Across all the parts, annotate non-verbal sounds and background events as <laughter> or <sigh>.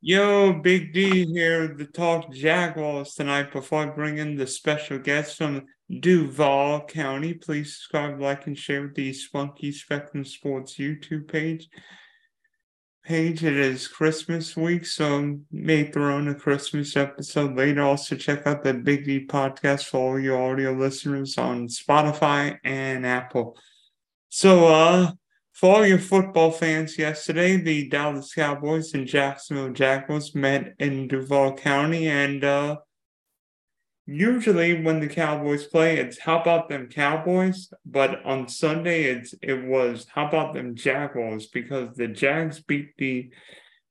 Yo, Big D here to talk Jaguars tonight. Before I bring in the special guest from Duval County, please subscribe, like, and share the Spunky Spectrum Sports YouTube page. Page it is Christmas week, so may throw in a Christmas episode later. Also, check out the Big D podcast for all your audio listeners on Spotify and Apple. So, uh, for all your football fans, yesterday the Dallas Cowboys and Jacksonville Jaguars met in Duval County, and uh, usually when the Cowboys play, it's how about them Cowboys, but on Sunday it's it was how about them Jaguars because the Jags beat the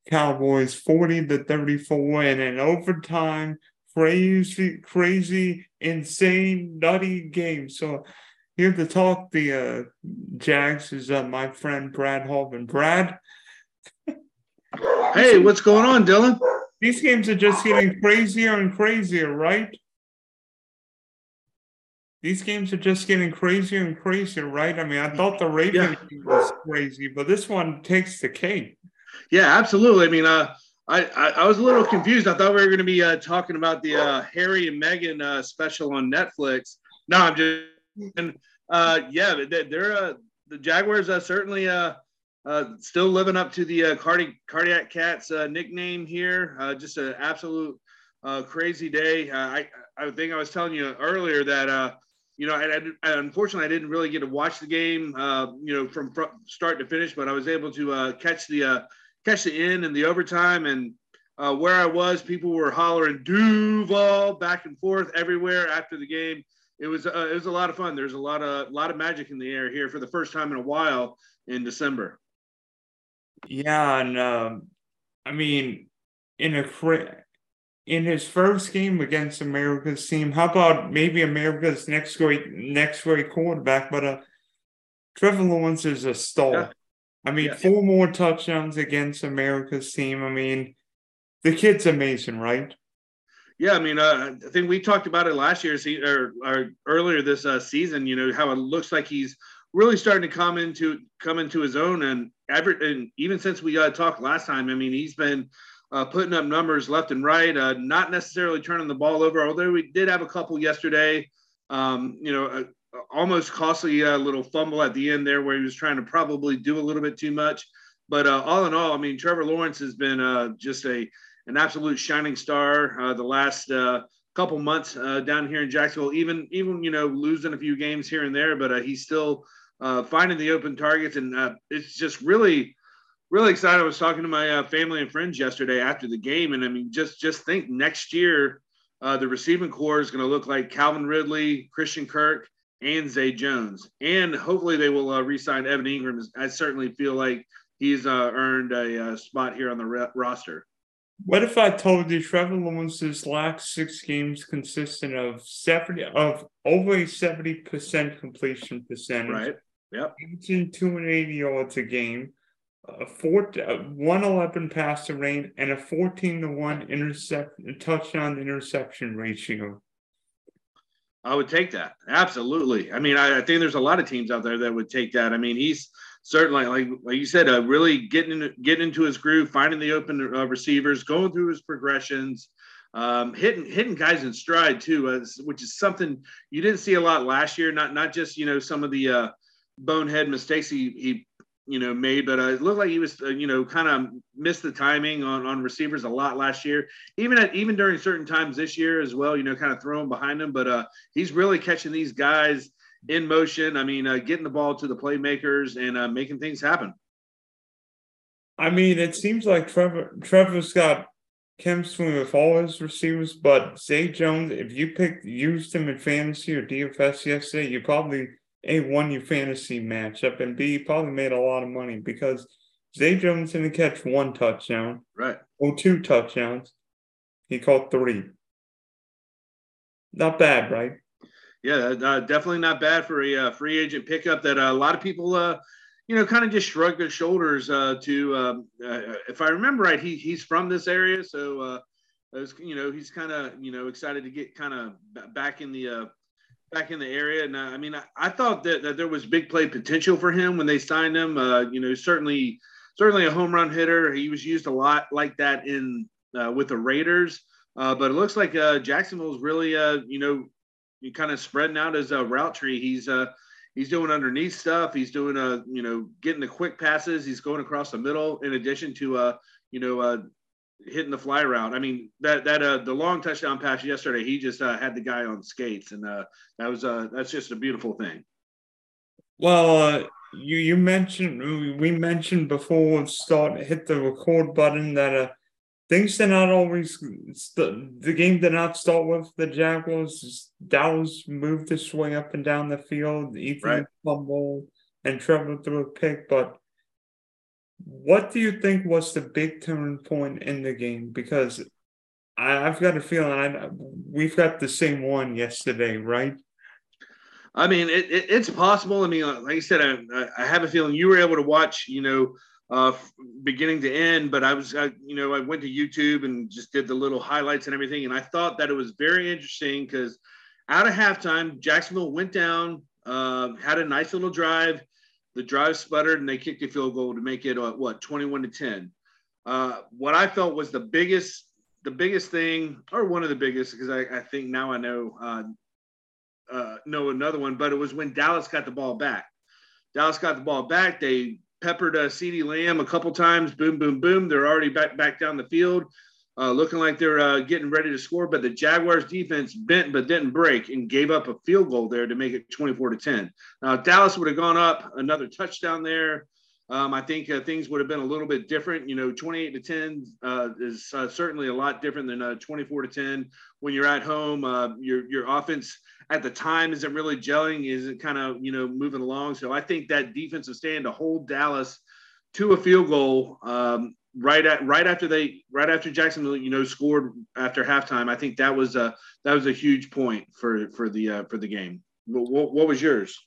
Cowboys forty to thirty four in an overtime, crazy, crazy, insane, nutty game. So here to talk the uh, Jags is uh, my friend Brad Harvin. Brad. hey, what's going on, Dylan? These games are just getting crazier and crazier, right? These games are just getting crazier and crazier, right? I mean, I thought the Ravens yeah. was crazy, but this one takes the cake. Yeah, absolutely. I mean, uh, I, I, I was a little confused. I thought we were going to be uh, talking about the uh, Harry and Meghan uh, special on Netflix. No, I'm just and uh, yeah, they're uh, the Jaguars are certainly uh, uh, still living up to the uh, cardi- cardiac cats uh, nickname here. Uh, just an absolute uh, crazy day. Uh, I I think I was telling you earlier that uh, you know I, I, unfortunately I didn't really get to watch the game uh, you know from fr- start to finish, but I was able to uh, catch the uh, catch the end and the overtime and. Uh, where I was, people were hollering Duval back and forth everywhere after the game it was uh, it was a lot of fun. There's a lot of lot of magic in the air here for the first time in a while in December. Yeah, and um, I mean, in a in his first game against America's team, how about maybe America's next great next great quarterback? But uh, Trevor Lawrence is a star. Yeah. I mean, yeah. four more touchdowns against America's team. I mean, the kid's amazing, right? Yeah, I mean, uh, I think we talked about it last year or, or earlier this uh, season. You know how it looks like he's really starting to come into come into his own, and ever and even since we uh, talked last time, I mean, he's been uh, putting up numbers left and right. Uh, not necessarily turning the ball over, although we did have a couple yesterday. Um, you know, a, almost costly uh, little fumble at the end there where he was trying to probably do a little bit too much. But all in all, I mean, Trevor Lawrence has been just a an absolute shining star uh, the last uh, couple months uh, down here in Jacksonville. Even even you know losing a few games here and there, but uh, he's still uh, finding the open targets, and uh, it's just really really excited. I was talking to my family and friends yesterday after the game, and I mean just just think next year the receiving corps is going to look like Calvin Ridley, Christian Kirk. And Zay Jones, and hopefully they will re-sign Evan Engram. I certainly feel like he's earned a spot here on the re- roster. What if I told you Trevor Lawrence's last six games consisted of seventy of over a seventy percent completion percentage, right? Yep. Averaging two and eighty yards a game, a four uh, one eleven passer rate, and a fourteen to one intercept touchdown interception ratio. I would take that absolutely. I mean, I, I think there's a lot of teams out there that would take that. I mean, he's certainly, like like you said, uh, really getting into, getting into his groove, finding the open uh, receivers, going through his progressions, um, hitting hitting guys in stride too, uh, which is something you didn't see a lot last year. Not not just you know some of the uh, bonehead mistakes he he you know made, but uh, it looked like he was uh, you know kind of missed the timing on on receivers a lot last year. Even at even during certain times this year as well, you know, kind of throwing behind him, but uh, he's really catching these guys in motion. I mean, uh, getting the ball to the playmakers and uh, making things happen. I mean, it seems like Trevor Trevor's got chemistry with all his receivers, but Zay Jones, if you picked used him in fantasy or DFS yesterday, you probably a won your fantasy matchup, and B probably made a lot of money because Zay Jones didn't catch one touchdown, right? Or two touchdowns. He caught three. Not bad, right? Yeah, uh, definitely not bad for a uh, free agent pickup that uh, a lot of people, uh, you know, kind of just shrug their shoulders uh, to. Um, uh, if I remember right, he he's from this area, so was, you know he's kind of you know excited to get kind of back in the back in the area. And I mean, I, I thought that, that there was big play potential for him when they signed him. you know, certainly certainly a home run hitter. He was used a lot like that in with the Raiders. Uh, but it looks like uh, Jacksonville's really, uh, you know, kind of spreading out his uh, route tree. He's uh, he's doing underneath stuff. He's doing, uh, you know, getting the quick passes. He's going across the middle in addition to, uh, you know, uh, hitting the fly route. I mean, that that uh, the long touchdown pass yesterday, he just uh, had the guy on skates, and uh, that was uh, that's just a beautiful thing. Well, uh, you you mentioned we mentioned before start hit the record button that uh, things did not always st- the game did not start with the Jaguars. Dallas moved to swing up and down the field, Etienne right. fumble and Trevor threw a pick. But what do you think was the big turning point in the game? Because I, have got a feeling I, we've got the same one yesterday, right? I mean, it, it, it's possible. I mean, like I said, I, I have a feeling you were able to watch, you know, uh, beginning to end. But I was, I, you know, I went to YouTube and just did the little highlights and everything, and I thought that it was very interesting because out of halftime, Jacksonville went down, uh, had a nice little drive. The drive sputtered, and they kicked a field goal to make it uh, what twenty-one to ten. Uh, what I felt was the biggest, the biggest thing, or one of the biggest, because I, I think now I know uh, uh, know another one, but it was when Dallas got the ball back. Dallas got the ball back. They peppered uh, CeeDee Lamb a couple times. Boom, boom, boom. They're already back back down the field, uh, looking like they're uh, getting ready to score. But the Jaguars defense bent but didn't break and gave up a field goal there to make it 24 to 10. Now Dallas would have gone up another touchdown there. Um, I think uh, things would have been a little bit different. You know, 28 to 10 uh, is uh, certainly a lot different than uh, 24 to 10 when you're at home. Uh, your your offense at the time isn't really gelling, isn't kind of you know moving along. So I think that defensive stand to hold Dallas to a field goal um, right at right after they right after Jacksonville you know scored after halftime. I think that was a that was a huge point for for the uh, for the game. What, what was yours?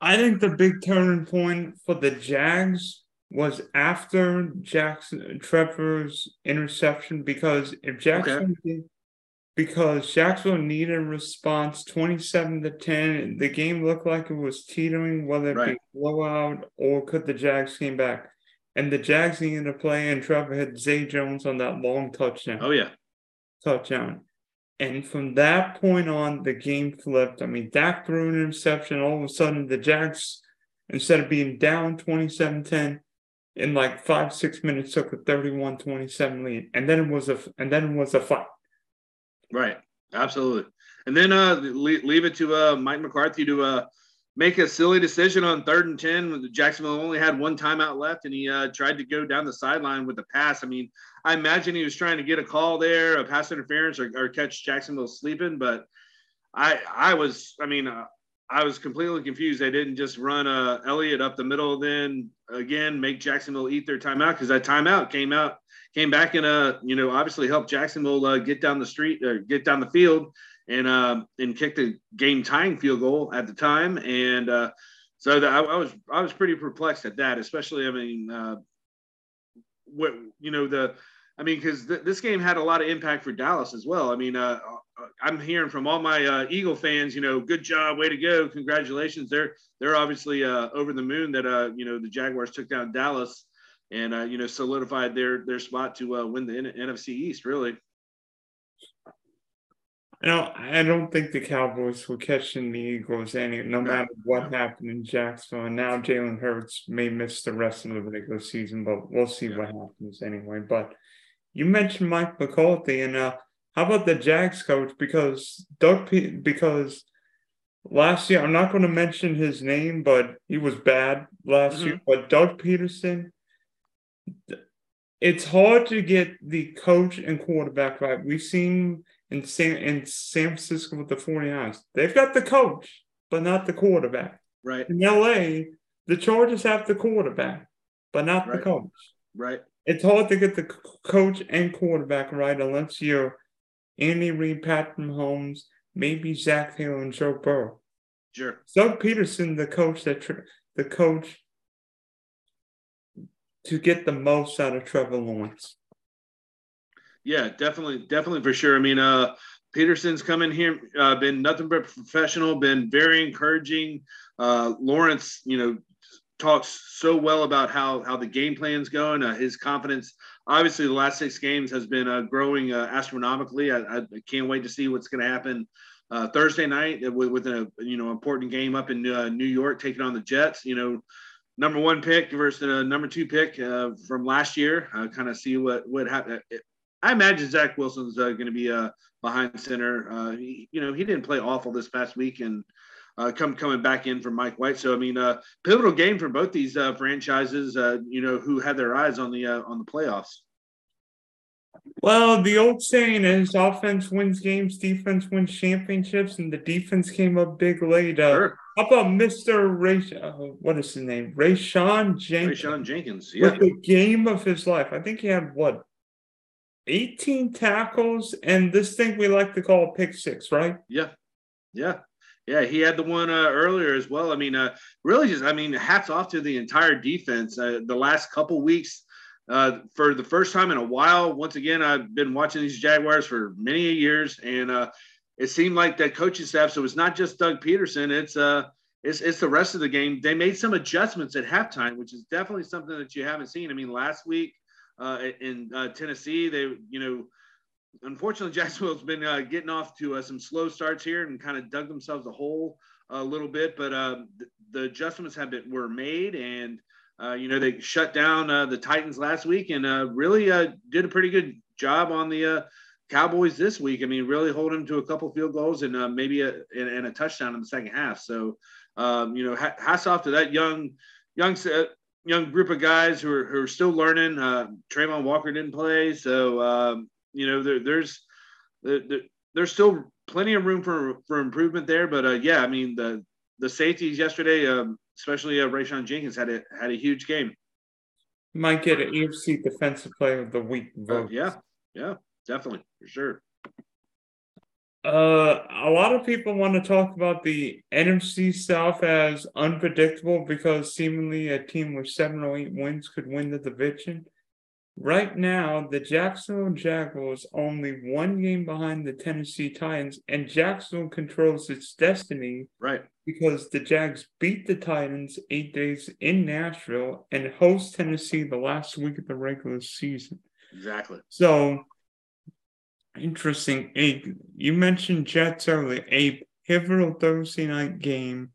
I think the big turning point for the Jags was after Jackson Trevor's interception because if Jackson okay. Because Jacksonville needed a response 27 to 10, the game looked like it was teetering whether it right. be blowout or could the Jags came back. And the Jags needed to play and Trevor had Zay Jones on that long touchdown. Oh yeah. Touchdown. And from that point on, the game flipped. I mean, Dak threw an interception. All of a sudden, the Jags, instead of being down 27 10, in like five, six minutes, took a 31 27 lead. And then it was a and then it was a fight. Right. Absolutely. And then uh leave, it to uh Mike McCarthy to uh make a silly decision on third and 10 Jacksonville only had one timeout left and he uh, tried to go down the sideline with the pass. I mean, I imagine he was trying to get a call there, a pass interference or, or catch Jacksonville sleeping. But I, I was, I mean, uh, I was completely confused. They didn't just run uh, Elliott up the middle, then again make Jacksonville eat their timeout because that timeout came out, came back and uh, you know, obviously helped Jacksonville uh, get down the street or get down the field and uh, and kicked a game tying field goal at the time. And uh, so I, I, was I was pretty perplexed at that, especially I mean, uh, what you know the I mean because th- this game had a lot of impact for Dallas as well. I mean, uh, uh, I'm hearing from all my uh, Eagle fans, you know, good job, way to go, congratulations. They're they're obviously uh, over the moon that uh, you know the Jaguars took down Dallas and uh, you know solidified their their spot to uh, win the N- NFC East. Really. No, I don't think the Cowboys will catch the Eagles any, no matter what happened in Jacksonville. And now Jalen Hurts may miss the rest of the regular season, but we'll see what happens anyway. But you mentioned Mike McCarthy, and uh, how about the Jags coach? Because Doug, P- because last year I'm not going to mention his name, but he was bad last mm-hmm. year. But Doug Pederson, it's hard to get the coach and quarterback right. We've seen in San in San Francisco with the 49ers. They've got the coach, but not the quarterback. Right. In LA, the Chargers have the quarterback, but not right. the coach. Right. It's hard to get the coach and quarterback right unless you're Andy Reid, Patrick Mahomes, maybe Zac Taylor and Joe Burrow. Sure. Doug Pederson, the coach that the coach to get the most out of Trevor Lawrence. Yeah, definitely, definitely for sure. I mean, uh, Pederson's come in here, uh, been nothing but professional, been very encouraging. Uh, Lawrence, you know, talks so well about how how the game plan's going. Uh, his confidence, obviously, the last six games has been uh, growing uh, astronomically. I, I, can't wait to see what's going to happen uh, Thursday night with, with, a you know important game up in uh, New York, taking on the Jets. You know, number one pick versus the number two pick uh, from last year. kind of see what what happened. I imagine Zach Wilson's going to be behind center. He, you know, he didn't play awful this past week and uh, come coming back in from Mike White. So I mean, uh, pivotal game for both these uh, franchises. Uh, you know, who had their eyes on the uh, on the playoffs. Well, the old saying is offense wins games, defense wins championships, and the defense came up big late. Uh, sure. How about Mr. Ray? Uh, what is his name? Rayshawn Jenkins. Rayshawn Jenkins. Yeah. With the game of his life. I think he had what 18 tackles and this thing we like to call a pick six, right? Yeah. Yeah. Yeah, he had the one uh, earlier as well. I mean, uh, really just, I mean, hats off to the entire defense. Uh, the last couple weeks, uh, for the first time in a while, once again, I've been watching these Jaguars for many years, and uh, it seemed like that coaching staff. So it's not just Doug Pederson. it's uh, it's it's the rest of the game. They made some adjustments at halftime, which is definitely something that you haven't seen. I mean, last week in Tennessee, they you know unfortunately, <laughs> Jacksonville's been uh, getting off to uh, some slow starts here and kind of dug themselves a hole a little bit. But uh, the, the, adjustments have been were made, and uh, you know they shut down uh, the Titans last week and uh, really did a pretty good job on the Cowboys this week. I mean, really hold them to a couple field goals and maybe a and, and, a touchdown in the second half. So um, you know, hats off to that young young young group of guys who are, who are still learning. Uh, Travon Walker didn't play, so um, you know, there, there's there, there's still plenty of room for for improvement there. But uh, yeah, I mean the the safeties yesterday, um, especially uh, Rayshawn Jenkins had a had a huge game. Might get an AFC Defensive Player of the Week vote. Uh, yeah, yeah, definitely for sure. Uh, a lot of people want to talk about the NFC South as unpredictable because seemingly a team with seven or eight wins could win the division. Right now, the Jacksonville Jaguars only one game behind the Tennessee Titans, and Jacksonville controls its destiny. Right. Because the Jags beat the Titans eight days in Nashville and host Tennessee the last week of the regular season. Exactly. So interesting. You mentioned Jets earlier. A pivotal Thursday night game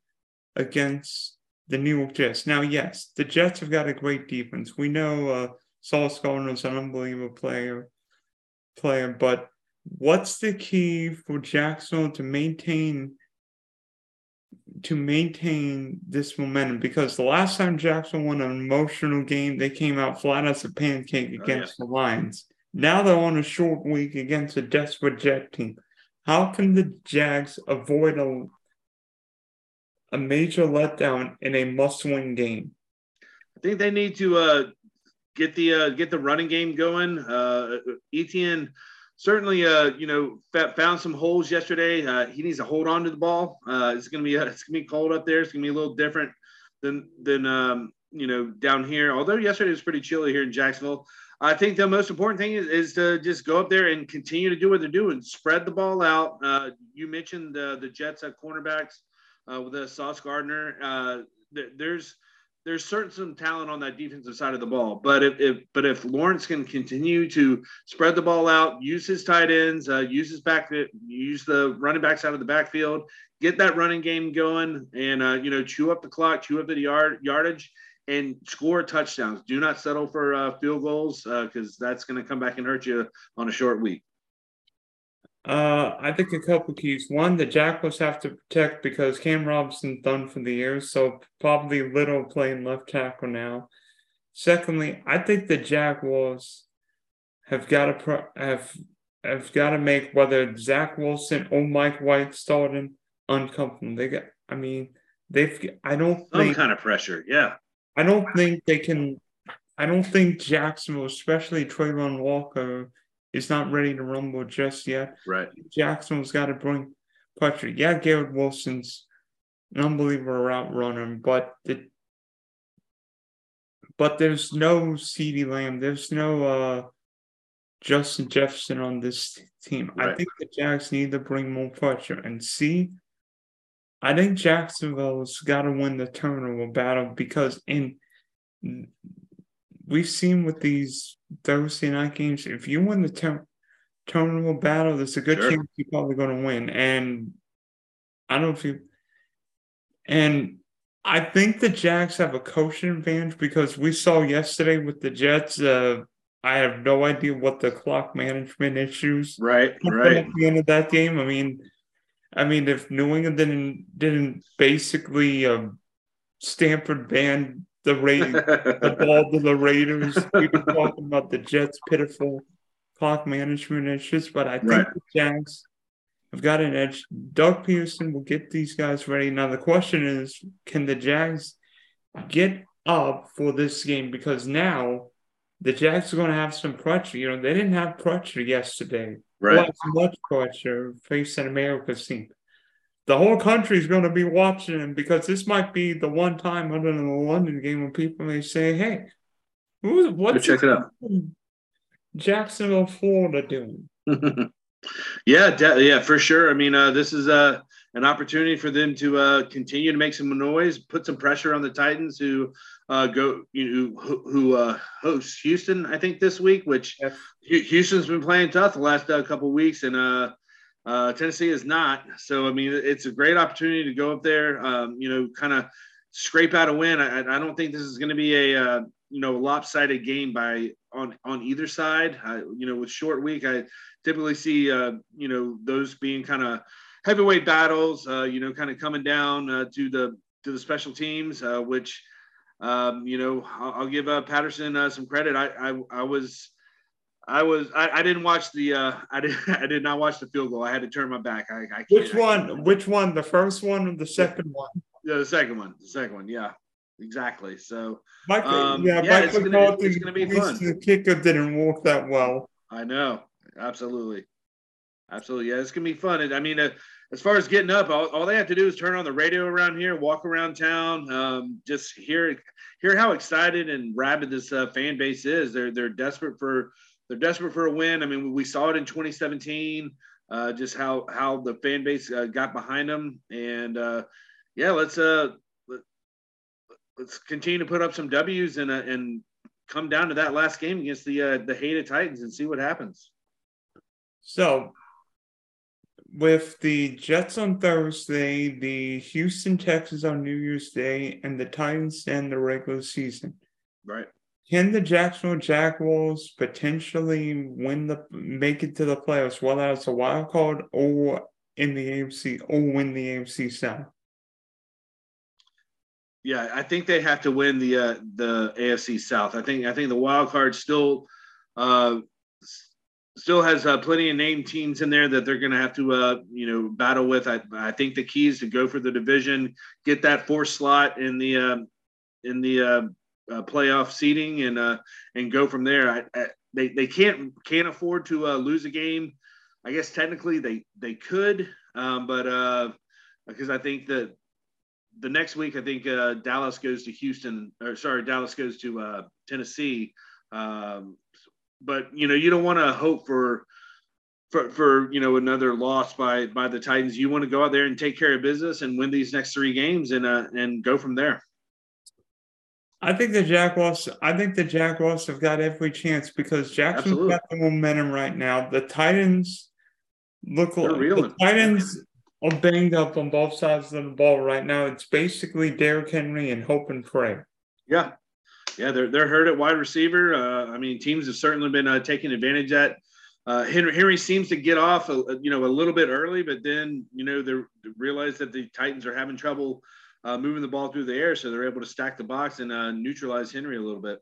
against the New York Jets. Now, yes, the Jets have got a great defense. We know. Uh, Sauce Gardner's an unbelievable player, player. But what's the key for Jacksonville to maintain to maintain this momentum? Because the last time Jackson won an emotional game, they came out flat as a pancake against oh, yeah. the Lions. Now they're on a short week against a desperate Jet team. How can the Jags avoid a a major letdown in a must-win game? I think they need to uh, get the uh, get the running game going. Uh, Etienne certainly, uh, you know, found some holes yesterday. Uh, he needs to hold on to the ball. Uh, it's gonna be uh, it's gonna be cold up there. It's gonna be a little different than than um, you know down here. Although yesterday was pretty chilly here in Jacksonville. I think the most important thing is, is to just go up there and continue to do what they're doing. Spread the ball out. Uh, you mentioned uh, the Jets at cornerbacks uh, with the Sauce Gardner. Uh, th- there's there's certain some talent on that defensive side of the ball. But if, if but if Lawrence can continue to spread the ball out, use his tight ends, uh, use his back, use the running backs out of the backfield, get that running game going, and uh, you know chew up the clock, chew up the yard yardage, and score touchdowns. Do not settle for uh, field goals because uh, that's going to come back and hurt you on a short week. Uh, I think a couple keys. One, the Jackals have to protect because Cam Robinson's done for the year, so probably Little playing left tackle now. Secondly, I think the Jaguars have got to pro- have have got to make whether Zach Wilson or Mike White starting uncomfortable. They got, I mean, they've. I don't some think, kind of pressure. Yeah, I don't think they can. I don't think Jacksonville, especially Travon Walker, is not ready to rumble just yet. Right. Jackson's got to bring pressure. Yeah, Garrett Wilson's an unbelievable route runner, but the but there's no CeeDee Lamb. There's no uh, Justin Jefferson on this team. Right. I think the Jags need to bring more pressure and see I think Jacksonville's got to win the turnover battle because in we've seen with these Thursday night games, if you win the turn turnover battle, there's a good sure. chance you're probably going to win. And I don't know if you and I think the Jags have a coaching advantage because we saw yesterday with the Jets. Uh, I have no idea what the clock management issues right right at the end of that game. I mean, I mean, if New England didn't didn't basically uh, Stanford ban the Ra- <laughs> the ball to the Raiders, we were talking about the Jets' pitiful clock management issues. But I think right. the Jags have got an edge. Doug Pederson will get these guys ready. Now the question is, can the Jags get up for this game? Because now the Jags are going to have some pressure. You know, they didn't have pressure yesterday. Right. much pressure facing America team. The whole country is going to be watching him because this might be the one time other than the London game when people may say, "Hey, who's what's check it out? Jacksonville, Florida doing?" <laughs> yeah, de- yeah, for sure. I mean, uh, this is uh, an opportunity for them to uh, continue to make some noise, put some pressure on the Titans, who uh, go you know, who, who uh, hosts Houston, I think this week. Which yes. Houston's been playing tough the last uh, couple weeks, and uh, uh, Tennessee is not. So I mean, it's a great opportunity to go up there, um, you know, kind of scrape out a win. I, I don't think this is going to be a uh, you know lopsided game by on on either side. I, you know, with short week, I typically see uh, you know those being kind of heavyweight battles. Uh, you know, kind of coming down uh, to the to the special teams, uh, which um, you know, I'll, I'll give uh, Patterson uh, some credit. I, I, I was, I was, I, I didn't watch the, uh, <laughs> I did, I did not watch the field goal. I had to turn my back. I, I which one? Which one? The first one or the second one? Yeah, the second one. The second one. Yeah, exactly. So, Michael, um, yeah, yeah Michael it's gonna, it's gonna be fun. The kicker didn't work that well. I know. Absolutely. Absolutely. Yeah, it's gonna be fun. And I mean, uh, as far as getting up, all, all, they have to do is turn on the radio around here, walk around town, um, just hear hear how excited and rabid this uh, fan base is. They're they're desperate for they're desperate for a win. I mean, we saw it in 2017, uh, just how how the fan base uh, got behind them, and uh, yeah, let's uh let, us continue to put up some W's and uh, and come down to that last game against the uh, the hated Titans and see what happens. So with the Jets on Thursday, the Houston Texans on New Year's Day, and the Titans end the regular season. Right. Can the Jacksonville Jaguars potentially win the make it to the playoffs, whether it's a wild card or in the AFC or win the AFC South? Yeah, I think they have to win the uh, the AFC South. I think I think the wild card still uh, still has uh, plenty of name teams in there that they're going to have to, uh, you know, battle with. I, I think the key is to go for the division, get that fourth slot in the uh, in the uh, uh, playoff seating, and uh, and go from there. I, I, they they can't can't afford to lose a game. I guess technically they they could, um, but because I think that the next week I think Dallas goes to Houston, or sorry, Dallas goes to Tennessee. Um, but you know you don't want to hope for for, for you know another loss by by the Titans. You want to go out there and take care of business and win these next three games and uh, and go from there. I think the Jaguars. I think the Jaguars have got every chance because Jackson's got the momentum right now. The Titans look like the Titans are banged up on both sides of the ball right now. It's basically Derrick Henry and hope and pray. Yeah, yeah, they're they're hurt at wide receiver. Uh, I mean, teams have certainly been uh, taking advantage at. Uh, Henry, Henry seems to get off, a, you know, a little bit early, but then you know they realize that the Titans are having trouble uh, moving the ball through the air, so they're able to stack the box and uh, neutralize Henry a little bit.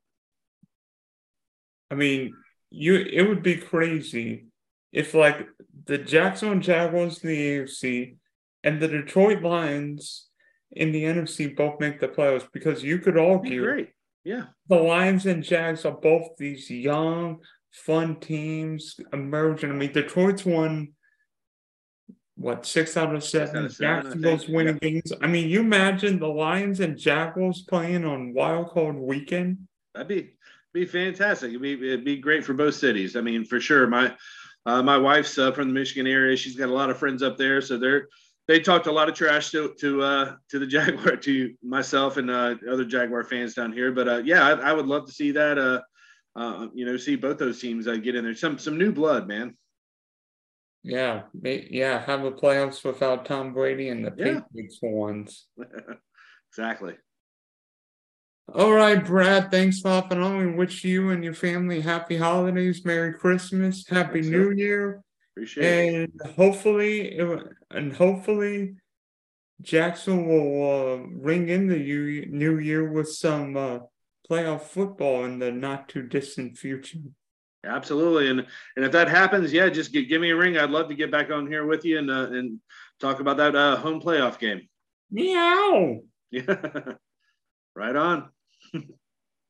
I mean, you it would be crazy if like the Jacksonville Jaguars in the AFC and the Detroit Lions in the NFC both make the playoffs because you could argue great. Yeah. The Lions and Jags are both these young, fun teams emerging. I mean, Detroit's won what six out of seven. Jacksonville's winning yeah. games. I mean, you imagine the Lions and Jaguars playing on Wild Card Weekend. That'd be be fantastic. It'd be it'd be great for both cities. I mean, for sure. My uh, my wife's uh, from the Michigan area. She's got a lot of friends up there, so they're they talked a lot of trash to to uh, to the <laughs> Jaguar to myself and uh, other Jaguar fans down here. But uh, yeah, I, I, would love to see that. Uh, uh, you know, see both those teams uh, get in there. Some some new blood, man. Yeah, yeah. Have a playoffs without Tom Brady and the yeah. Patriots for once. <laughs> exactly. All right, Brad. Thanks for hopping on. We wish you and your family happy holidays, Merry Christmas, Happy New. Year. Appreciate and it. hopefully, and hopefully, Jackson will uh, ring in the new year with some uh, playoff football in the not too distant future. Absolutely, and and if that happens, yeah, just give, give me a ring. I'd love to get back on here with you and uh, and talk about that uh, home playoff game. Meow. Yeah, <laughs> right on. <laughs>